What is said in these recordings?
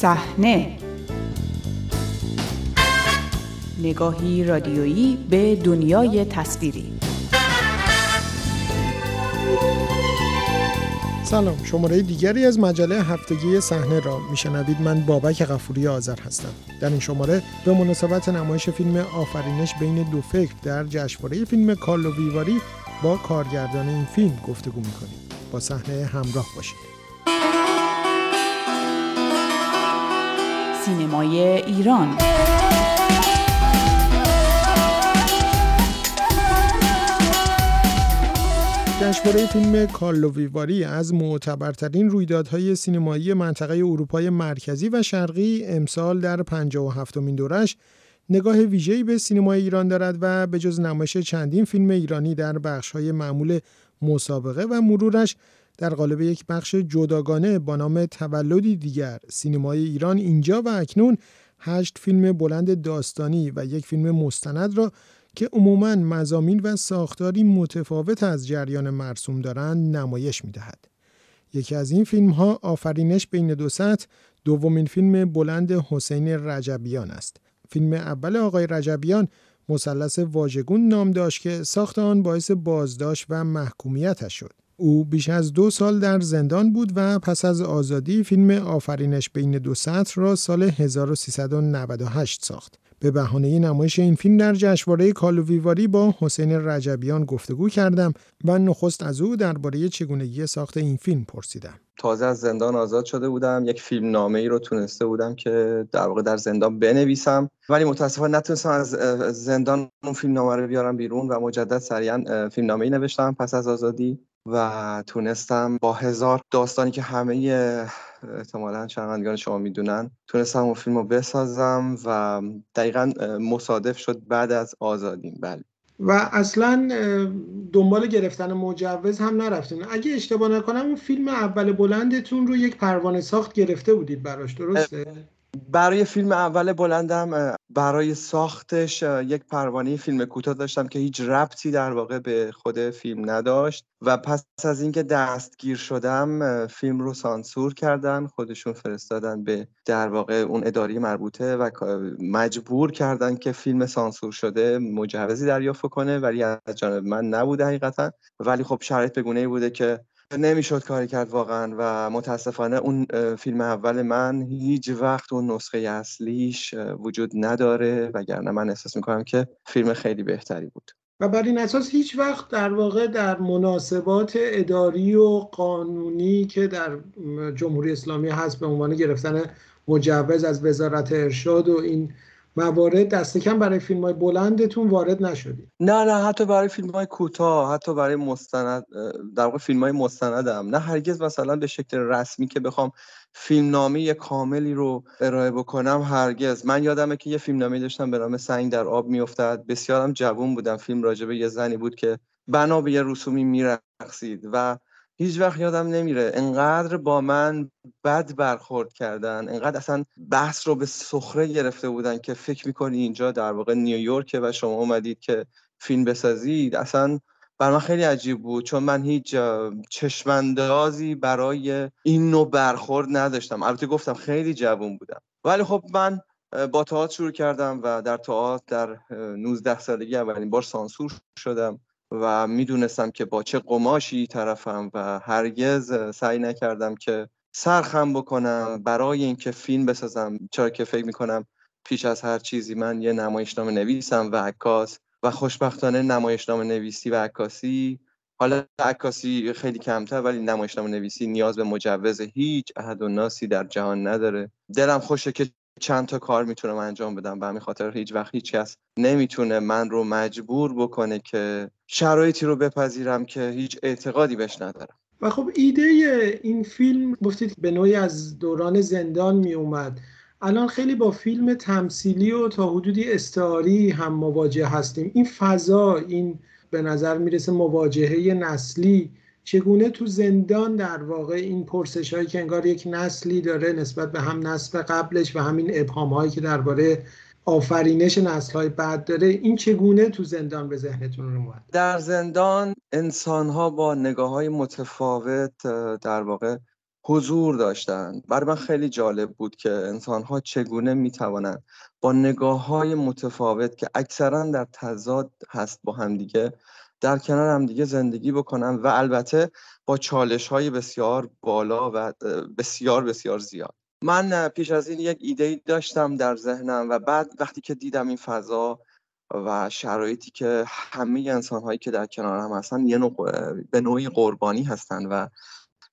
صحنه. نگاهی رادیویی به دنیای تصویری. سلام شماره دیگری از مجله هفتگی صحنه را میشنوید. من بابک غفوری آذر هستم. در این شماره به مناسبت نمایش فیلم آفرینش بین دو فکر در جشنواره فیلم کارلو ویواری با کارگردان این فیلم گفتگو می‌کنیم. با صحنه همراه باشید. سینمای ایران. جشنواره فیلم کارلو ویواری از معتبرترین رویدادهای سینمایی منطقه اروپای مرکزی و شرقی امسال در 57 مین دورش نگاه ویژه‌ای به سینمای ایران دارد و به جز نمایش چندین فیلم ایرانی در بخش‌های معمول مسابقه و مرورش در قالب یک بخش جداگانه با نام تولدی دیگر سینمای ایران اینجا و اکنون هشت فیلم بلند داستانی و یک فیلم مستند را که عموماً مزامین و ساختاری متفاوت از جریان مرسوم دارند نمایش می‌دهد. یکی از این فیلم ها آفرینش بین دو سطح دومین فیلم بلند حسین رجبیان است. فیلم اول آقای رجبیان مثلث واژگون نام داشت که ساخت آن باعث بازداشت و محکومیتش شد. او بیش از دو سال در زندان بود و پس از آزادی فیلم آفرینش بین دو سطر را سال 1398 ساخت. به بهانه نمایش این فیلم در جشنواره کالوویواری با حسین رجبیان گفتگو کردم و نخست از او درباره چگونگی ساخت این فیلم پرسیدم. تازه از زندان آزاد شده بودم یک فیلم نامه ای رو تونسته بودم که در واقع در زندان بنویسم ولی متاسفانه نتونستم از زندان اون فیلم نامه رو بیارم بیرون و مجدد سریعا فیلم نامه ای نوشتم پس از آزادی و تونستم با هزار داستانی که همه احتمالا شنوندگان شما می‌دونن تونستم اون فیلم رو بسازم و دقیقا مصادف شد بعد از آزادیم. بله. و اصلا دنبال گرفتن مجوز هم نرفتین. اگه اشتباه نکنم اون فیلم اول بلندتون رو یک پروانه ساخت گرفته بودید براش درسته؟ برای فیلم اول بلندم برای ساختش یک پروانه فیلم کوتاه داشتم که هیچ ربطی در واقع به خود فیلم نداشت و پس از اینکه دستگیر شدم فیلم رو سانسور کردن خودشون فرستادن به در واقع اون اداری مربوطه و مجبور کردن که فیلم سانسور شده مجوزی دریافت کنه ولی از جانب من نبوده حقیقتا. ولی خب شرایط بگونه ای بوده که نمی‌شد کاری کرد واقعا و متاسفانه اون فیلم اول من هیچ وقت اون نسخه اصلیش وجود نداره وگرنه من احساس می‌کنم که فیلم خیلی بهتری بود. و بر این اساس هیچ وقت در واقع در مناسبات اداری و قانونی که در جمهوری اسلامی هست به عنوان گرفتن مجوز از وزارت ارشاد و این موارد دست کم برای فیلم های بلندتون وارد نشدید نه نه حتی برای فیلم های کوتاه حتی برای مستند در واقع فیلم های مستندم. نه هرگز مثلا به شکل رسمی که بخوام فیلم نامی کاملی رو ارائه بکنم هرگز. من یادمه که یه فیلم نامی داشتم به نام سنگ در آب میافتد بسیارم جوون بودم. فیلم راجع به یه زنی بود که بنا به یه رسومی میرقصید و هیچ وقت یادم نمیره. انقدر با من بد برخورد کردن. انقدر اصلا بحث رو به سخره گرفته بودن که فکر می‌کنی اینجا در واقع نیویورک و شما اومدید که فیلم بسازید. اصلا بر من خیلی عجیب بود چون من هیچ چشماندازی برای این نوع برخورد نداشتم. البته گفتم خیلی جوون بودم. ولی خب من با تئاتر شروع کردم و در تئاتر در 19 سالگی اولین بار سانسور شدم. و می‌دونستم که با چه قماشی طرفم و هرگز سعی نکردم که سرخم بکنم برای اینکه فیلم بسازم. چرا که فکر می‌کنم پیش از هر چیزی من یه نمایشنامه نویسم و عکاس و خوشبختانه نمایشنامه نویسی و عکاسی. حالا عکاسی خیلی کمتر ولی نمایشنامه نویسی نیاز به مجوز هیچ احد و ناسی در جهان نداره. دلم خوشه که چند تا کار می‌تونم انجام بدم به همین خاطر هیچ وقت هیچ کس نمی‌تونه من رو مجبور بکنه که شرایطی رو بپذیرم که هیچ اعتقادی بهش ندارم. و خب ایده این فیلم گفتید به نوعی از دوران زندان می اومد الان خیلی با فیلم تمثیلی و تا حدودی استعاری هم مواجه هستیم. این فضا این به نظر می‌رسه مواجهه نسلی چگونه تو زندان در واقع این پرسش هایی که انگار یک نسلی داره نسبت به هم نسل قبلش و همین ابهام هایی که درباره آفرینش نسل های بعد داره این چگونه تو زندان به ذهنتون رو اومد در زندان انسان ها با نگاه های متفاوت در واقع حضور داشتن. برای من خیلی جالب بود که انسانها چگونه می‌توانند با نگاه های متفاوت که اکثرا در تضاد هست با همدیگه در کنار همدیگه زندگی بکنن و البته با چالش های بسیار بالا و بسیار بسیار زیاد. من پیش از این یک ایده داشتم در ذهنم و بعد وقتی که دیدم این فضا و شرایطی که همه انسان هایی که در کنار هم هستن یه نوع به نوعی قربانی هستن و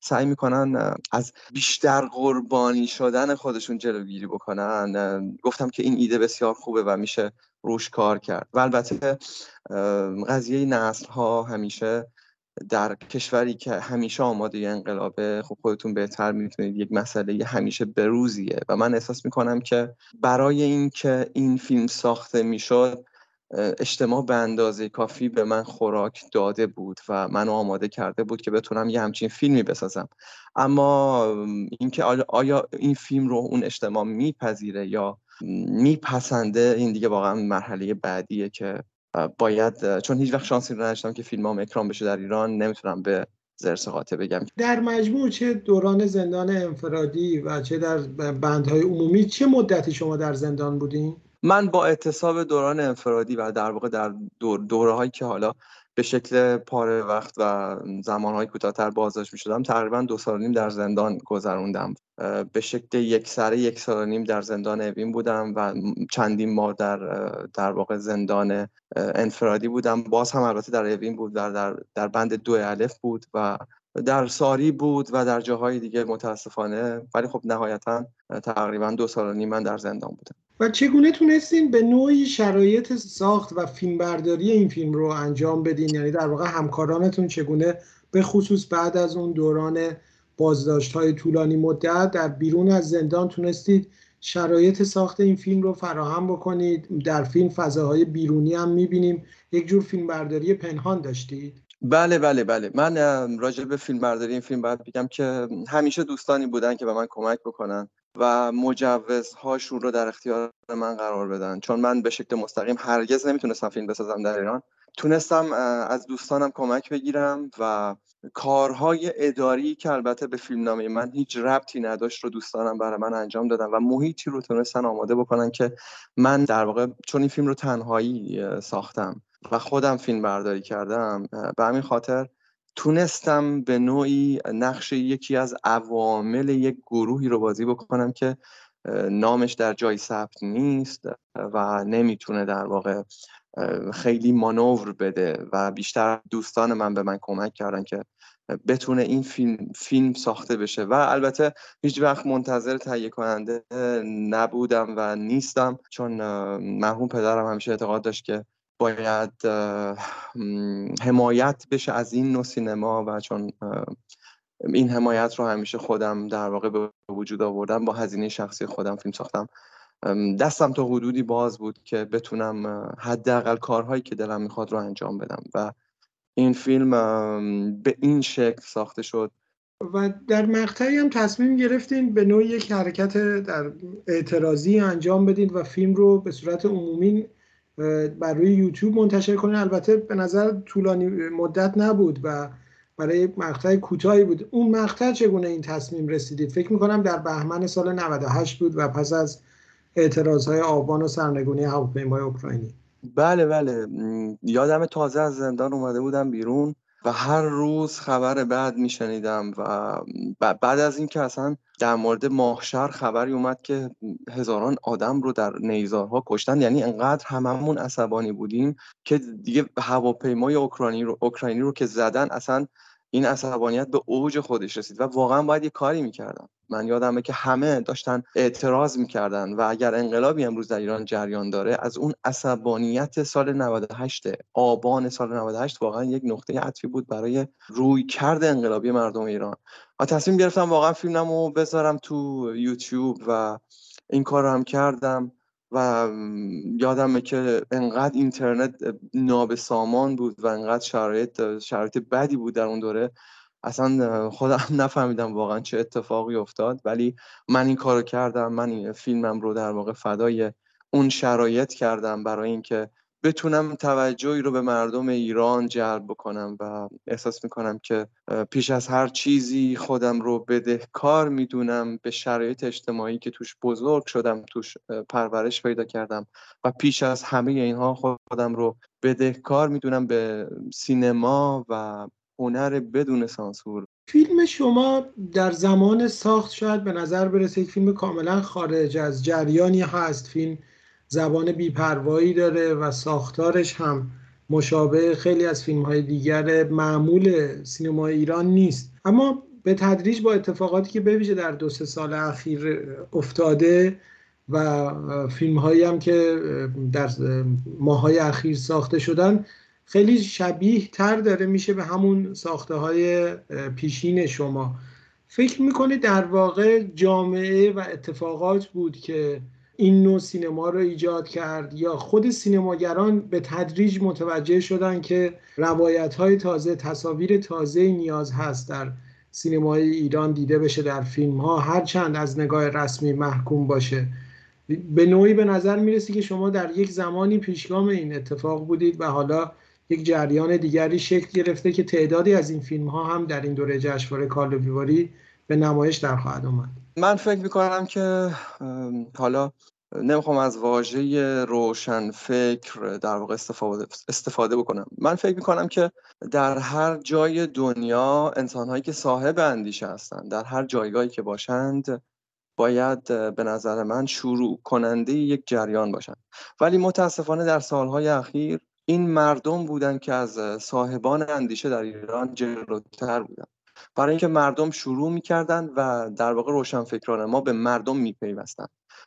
سعی می‌کنن از بیشتر قربانی شدن خودشون جلوگیری بکنن. گفتم که این ایده بسیار خوبه و میشه روش کار کرد. و البته قضیه نسل ها همیشه در کشوری که همیشه آماده انقلابه خب خودتون بهتر می‌تونید یک مسئله همیشه بروزیه و من احساس می‌کنم که برای اینکه این فیلم ساخته می‌شد اجتماع به اندازه کافی به من خوراک داده بود و منو آماده کرده بود که بتونم یه همچین فیلمی بسازم. اما اینکه آیا این فیلم رو اون اجتماع میپذیره یا میپسنده این دیگه واقعا مرحله بعدیه که باید چون هیچ وقت شانسی رو نداشتم که فیلمام اکرام بشه در ایران نمی‌تونم به زرس قاطع بگم در مجموع چه دوران زندان انفرادی و چه در بندهای عمومی چه مدتی شما در زندان بودین؟ من با اعتصاب دوران انفرادی و در واقع در دور دوره هایی که حالا به شکل پاره وقت و زمانهای کوتاهتر بازداشت می شدم تقریبا دو سال نیم در زندان گذروندم. به شکل یک سره یک سال نیم در زندان اوین بودم و چندین ماه در در واقع زندان انفرادی بودم. باز هم البته در اوین بود در, در, در بند دو الف بود و در ساری بود و در جاهای دیگه متاسفانه. ولی خب نهایتا تقریبا دو سال نیم من در زندان بودم. و چگونه تونستین به نوعی شرایط ساخت و فیلمبرداری این فیلم رو انجام بدین؟ یعنی در واقع همکارانتون چگونه به خصوص بعد از اون دوران بازداشت های طولانی مدت در بیرون از زندان تونستید شرایط ساخت این فیلم رو فراهم بکنید؟ در فیلم فضاهای بیرونی هم می‌بینیم. یک جور فیلمبرداری پنهان داشتید. بله بله بله. من راجع به فیلم برداری این فیلم باید بگم که همیشه دوستانی بودن که به من کمک بکنن. و مجوزهاشون رو در اختیار من قرار بدن. چون من به شکل مستقیم هرگز نمی‌تونستم فیلم بسازم در ایران. تونستم از دوستانم کمک بگیرم و کارهای اداری که البته به فیلمنامه من هیچ ربطی نداشت رو دوستانم برای من انجام دادن و محیطی رو تونستن آماده بکنن که من در واقع چون این فیلم رو تنهایی ساختم و خودم فیلم برداری کردم به همین خاطر تونستم به نوعی نقش یکی از عوامل یک گروهی رو بازی بکنم که نامش در جای ثبت نیست و نمی‌تونه در واقع خیلی مانور بده و بیشتر دوستان من به من کمک کردن که بتونه این فیلم فیلم ساخته بشه. و البته هیچ وقت منتظر تهیه کننده نبودم و نیستم چون مرحوم پدرم همیشه اعتقاد داشت که باید حمایت بشه از این نوع سینما و چون این حمایت رو همیشه خودم در واقع به وجود آوردم با هزینه شخصی خودم فیلم ساختم. دستم تا حدودی باز بود که بتونم حداقل کارهایی که دلم می‌خواد رو انجام بدم و این فیلم به این شکل ساخته شد. و در مقطعی هم تصمیم گرفتین به نوع یک حرکت در اعتراضی انجام بدین و فیلم رو به صورت عمومی بر روی یوتیوب منتشر کنین البته به نظر طولانی مدت نبود و برای مقطع کوتاهی بود. اون مقطع چگونه این تصمیم رسیدید فکر می‌کنم در بهمن سال 98 بود و پس از اعتراض های آبان و سرنگونی هواپیمای اوکراینی. بله بله. یادم تازه از زندان اومده بودم بیرون. و هر روز خبر بعد میشنیدم و بعد از اینکه اصلا در مورد ماهشر خبری اومد که هزاران آدم رو در نیزارها کشتن یعنی انقدر هممون عصبانی بودیم که دیگه هواپیمای اوکراینی رو اوکراینی رو که زدن اصلا این عصبانیت به اوج خودش رسید و واقعا باید یه کاری می‌کردم من یادمه که همه داشتن اعتراض می‌کردن و اگر انقلابی امروز در ایران جریان داره از اون عصبانیت سال 98 آبان سال 98 واقعا یک نقطه عطفی بود برای روی کرد انقلابی مردم ایران. و تصمیم گرفتم واقعا فیلممو بذارم تو یوتیوب و این کار رو هم کردم و یادمه که انقدر اینترنت نابسامان بود و انقدر شرایط شرایط بدی بود در اون دوره اصلا خودم نفهمیدم واقعا چه اتفاقی افتاد. ولی من این کارو کردم من این فیلمم رو در واقع فدای اون شرایط کردم برای اینکه بتونم توجهی رو به مردم ایران جلب بکنم و احساس می‌کنم که پیش از هر چیزی خودم رو بدهکار می‌دونم به شرایط اجتماعی که توش بزرگ شدم توش پرورش پیدا کردم و پیش از همه اینها خودم رو بدهکار می‌دونم به سینما و هنر بدون سانسور. فیلم شما در زمان ساخت شاید به نظر برسه یک فیلم کاملا خارج از جریانی هست. فیلم زبان بیپروایی داره و ساختارش هم مشابه خیلی از فیلم های دیگر معمول سینما ایران نیست. اما به تدریج با اتفاقاتی که بویژه در دو سه سال اخیر افتاده و فیلم هایی هم که در ماهای اخیر ساخته شدن خیلی شبیه تر داره میشه به همون ساخته های پیشین شما. فکر می‌کنه در واقع جامعه و اتفاقات بود که این نوع سینما رو ایجاد کرد یا خود سینماگران به تدریج متوجه شدن که روایت های تازه تصاویر تازه نیاز هست در سینمای ایران دیده بشه در فیلم ها هرچند از نگاه رسمی محکوم باشه؟ به نوعی به نظر می‌رسی که شما در یک زمانی پیشگام این اتفاق بودید و حالا یک جریان دیگری شکل گرفته که تعدادی از این فیلم ها هم در این دوره جشنواره کارلو به نمایش در خواهد آمد. من فکر می‌کنم که حالا نمی‌خوام از واژه روشن فکر در واقع استفاده, استفاده بکنم. من فکر می‌کنم که در هر جای دنیا انسانهایی که صاحب اندیشه هستند در هر جایگاهی که باشند باید به نظر من شروع کننده یک جریان باشند ولی متاسفانه در سالهای اخیر این مردم بودن که از صاحبان اندیشه در ایران جلوتر بودن. برای اینکه مردم شروع می‌کردن و در واقع روشنفکران ما به مردم میپیوستن.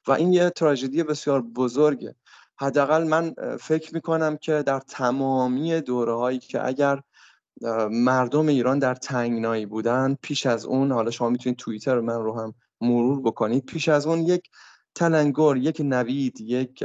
و این یه تراژدی بسیار بزرگه. حداقل من فکر می‌کنم که در تمامی دوره هایی که اگر مردم ایران در تنگنایی بودن پیش از اون حالا شما می‌تونید توییتر من رو هم مرور بکنید پیش از اون یک تلنگر یک نوید یک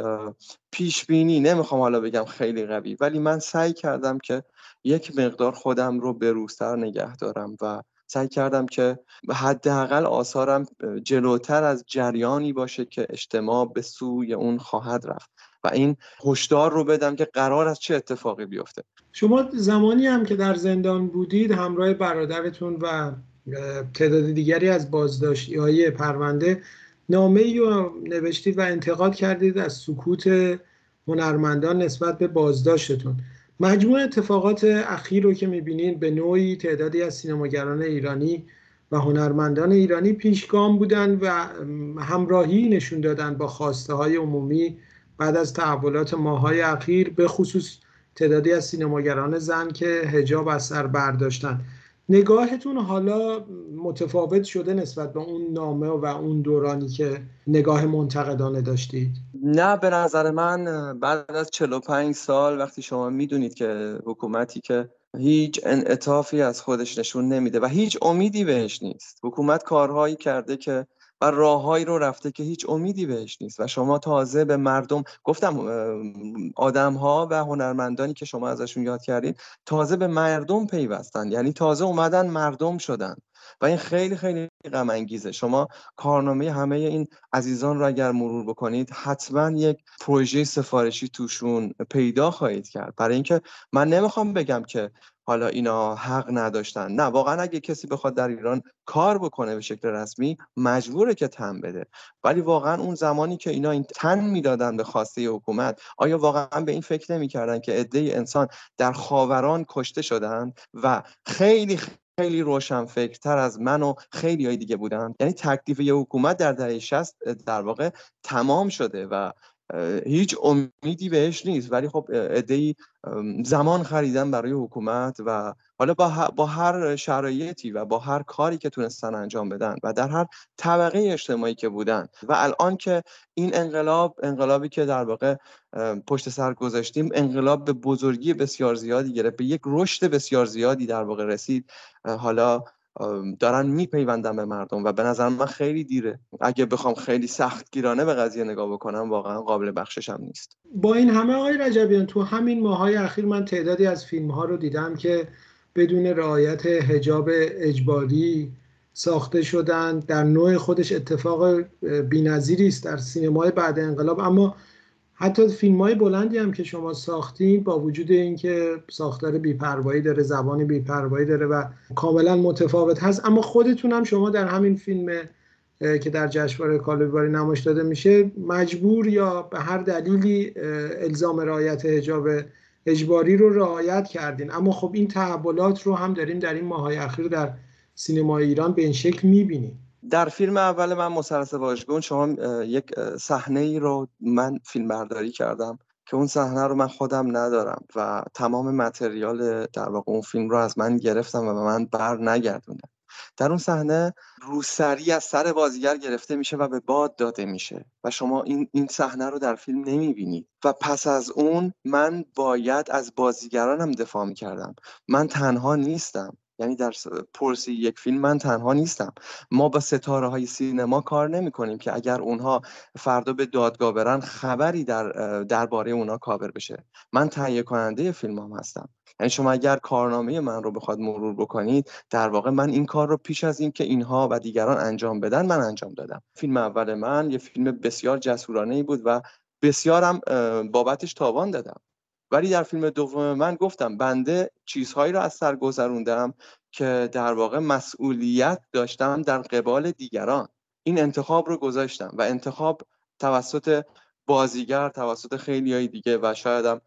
پیش بینی نمی‌خوام حالا بگم خیلی قوی. ولی من سعی کردم که یک مقدار خودم رو بروزتر نگه دارم و سعی کردم که حداقل آثارم جلوتر از جریانی باشه که اجتماع به سوی اون خواهد رفت و این هشدار رو بدم که قرار از چه اتفاقی بیفته. شما زمانی هم که در زندان بودید همراه برادرتون و تعداد دیگری از بازداشتی های پرونده نامه ای نوشتید و انتقاد کردید از سکوت هنرمندان نسبت به بازداشتتون. مجموع اتفاقات اخیر رو که می‌بینید به نوعی تعدادی از سینماگران ایرانی و هنرمندان ایرانی پیشگام بودن و همراهی نشون دادن با خواسته های عمومی بعد از تحولات ماهای اخیر به خصوص تعدادی از سینماگران زن که هجاب از سر برداشتن. نگاهتون حالا متفاوت شده نسبت به اون نامه و اون دورانی که نگاه منتقدانه داشتید؟ نه به نظر من بعد از 45 سال وقتی شما می‌دونید که حکومتی که هیچ انعطافی از خودش نشون نمیده و هیچ امیدی بهش نیست. حکومت کارهایی کرده که و راههایی رو رفته که هیچ امیدی بهش نیست. و شما تازه به مردم گفتم آدم ها و هنرمندانی که شما ازشون یاد کردید تازه به مردم پیوستن. یعنی تازه اومدن مردم شدن. و این خیلی خیلی غم انگیزه شما کارنامه همه این عزیزان رو اگر مرور بکنید حتما یک پروژه سفارشی توشون پیدا خواهید کرد. برای اینکه من نمی‌خوام بگم که حالا اینا حق نداشتن. نه واقعا اگه کسی بخواد در ایران کار بکنه به شکل رسمی مجبوره که تن بده. ولی واقعا اون زمانی که اینا این تن می‌دادن به خواسته حکومت آیا واقعا به این فکر نمی‌کردن که عده انسان در خاوران کشته شدن و خیلی خیلی روشن فکرتر از من و خیلی های دیگه بودن. یعنی تکلیف یه حکومت در دهه 60 در واقع تمام شده و هیچ امیدی بهش نیست. ولی خب ادهی زمان خریدن برای حکومت و حالا با, با هر شرایطی و با هر کاری که تونستن انجام بدن و در هر طبقه اجتماعی که بودن. و الان که این انقلاب انقلابی که در واقع پشت سر گذاشتیم انقلاب به بزرگی بسیار زیادی گرفت به یک رشد بسیار زیادی در واقع رسید. حالا دارن میپیوندن به مردم و به نظر من خیلی دیره. اگه بخوام خیلی سخت گیرانه به قضیه نگاه بکنم واقعا قابل بخشش هم نیست. با این همه آقای رجبیان تو همین ماهای اخیر من تعدادی از فیلم ها رو دیدم که بدون رعایت هجاب اجباری ساخته شدن. در نوع خودش اتفاق بینظیری است در سینمای بعد انقلاب. اما حتی فیلم های بلندی هم که شما ساختید با وجود اینکه ساختار بیپروایی داره زبان بیپروایی داره و کاملا متفاوت هست. اما خودتون هم شما در همین فیلم که در جشنواره کالویواری نمایش داده میشه مجبور یا به هر دلیلی الزام رعایت حجاب اجباری رو رعایت کردین. اما خب این تحولات رو هم داریم در این ماهای اخیر در سینما ایران به این شکل می‌بینیم. در فیلم اول من مسلس واژگون شما یک صحنه ای رو من فیلم برداری کردم که اون صحنه رو من خودم ندارم و تمام متریال در واقع اون فیلم رو از من گرفتم و به من بر نگردوندم در اون صحنه روسری از سر بازیگر گرفته میشه و به باد داده میشه و شما این این صحنه رو در فیلم نمی‌بینید. و پس از اون من باید از بازیگرانم دفاع می‌کردم. من تنها نیستم. یعنی در پرسی یک فیلم من تنها نیستم. ما با ستاره های سینما کار نمی کنیم که اگر اونها فردا به دادگاه برن خبری در درباره اونها کاور بشه. من تهیه کننده فیلم هم هستم. یعنی شما اگر کارنامه من رو بخواد مرور بکنید در واقع من این کار رو پیش از اینکه اینها و دیگران انجام بدن من انجام دادم. فیلم اول من یه فیلم بسیار جسورانه ای بود و بسیارم بابتش تاوان دادم. ولی در فیلم دوم من گفتم بنده چیزهایی رو از سر گذروندم که در واقع مسئولیت داشتم در قبال دیگران. این انتخاب رو گذاشتم و انتخاب توسط بازیگر توسط خیلی های دیگه و شایدم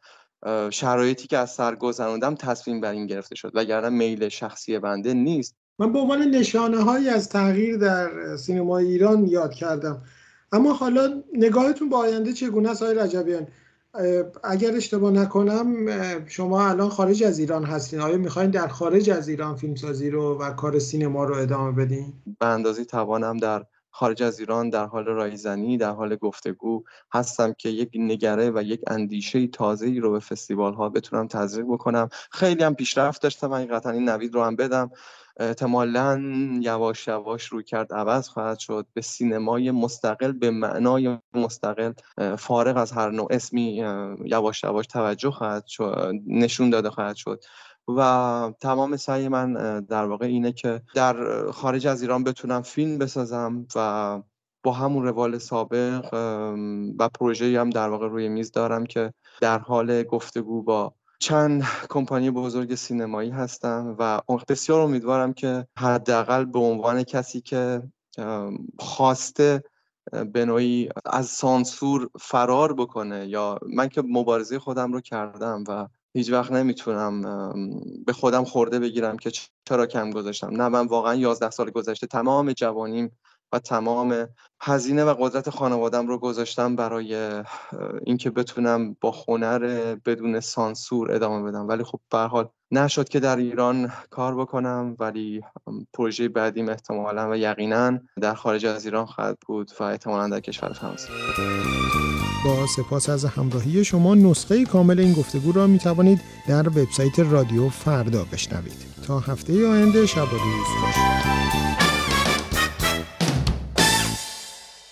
شرایطی که از سر گذروندم تصمیم بر این گرفته شد. وگرنه میل شخصی بنده نیست. من به عنوان نشانه هایی از تغییر در سینما ایران یاد کردم. اما حالا نگاهتون به آینده چگونه است آقای رجبیان؟ اگر اشتباه نکنم شما الان خارج از ایران هستین. آیا می‌خواین در خارج از ایران فیلمسازی رو و کار سینما رو ادامه بدین؟ به اندازه توانم در خارج از ایران در حال رایزنی در حال گفتگو هستم که یک نگره و یک اندیشه تازه ای رو به فستیوال ها بتونم تزریق بکنم. خیلی هم پیشرفت داشتم. حقیقتا این نوید رو هم بدم. احتمالا یواش یواش روی کرد عوض خواهد شد. به سینمای مستقل به معنای مستقل فارغ از هر نوع اسمی یواش یواش توجه خواهد شد نشون داده خواهد شد. و تمام سعی من در واقع اینه که در خارج از ایران بتونم فیلم بسازم و با همون روال سابق و پروژه هم در واقع روی میز دارم که در حال گفتگو با چند کمپانی بزرگ سینمایی هستم و بسیار امیدوارم که حداقل به عنوان کسی که خواسته به نوعی از سانسور فرار بکنه یا من که مبارزه خودم رو کردم و هیچ وقت نمی‌تونم به خودم خورده بگیرم که چرا کم گذاشتم. نه من واقعا 11 سال گذشته تمام جوانیم و تمام هزینه و قدرت خانوادم رو گذاشتم برای اینکه بتونم با هنر بدون سانسور ادامه بدم. ولی خب به حال نشد که در ایران کار بکنم ولی پروژه بعدیم احتمالا و یقینا در خارج از ایران خواهد بود و احتمالا در کشور فرانسه با سپاس از همراهی شما نسخه کامل این گفتگو را می توانید در وبسایت رادیو فردا بشنوید. تا هفته آینده شب و روز خوش.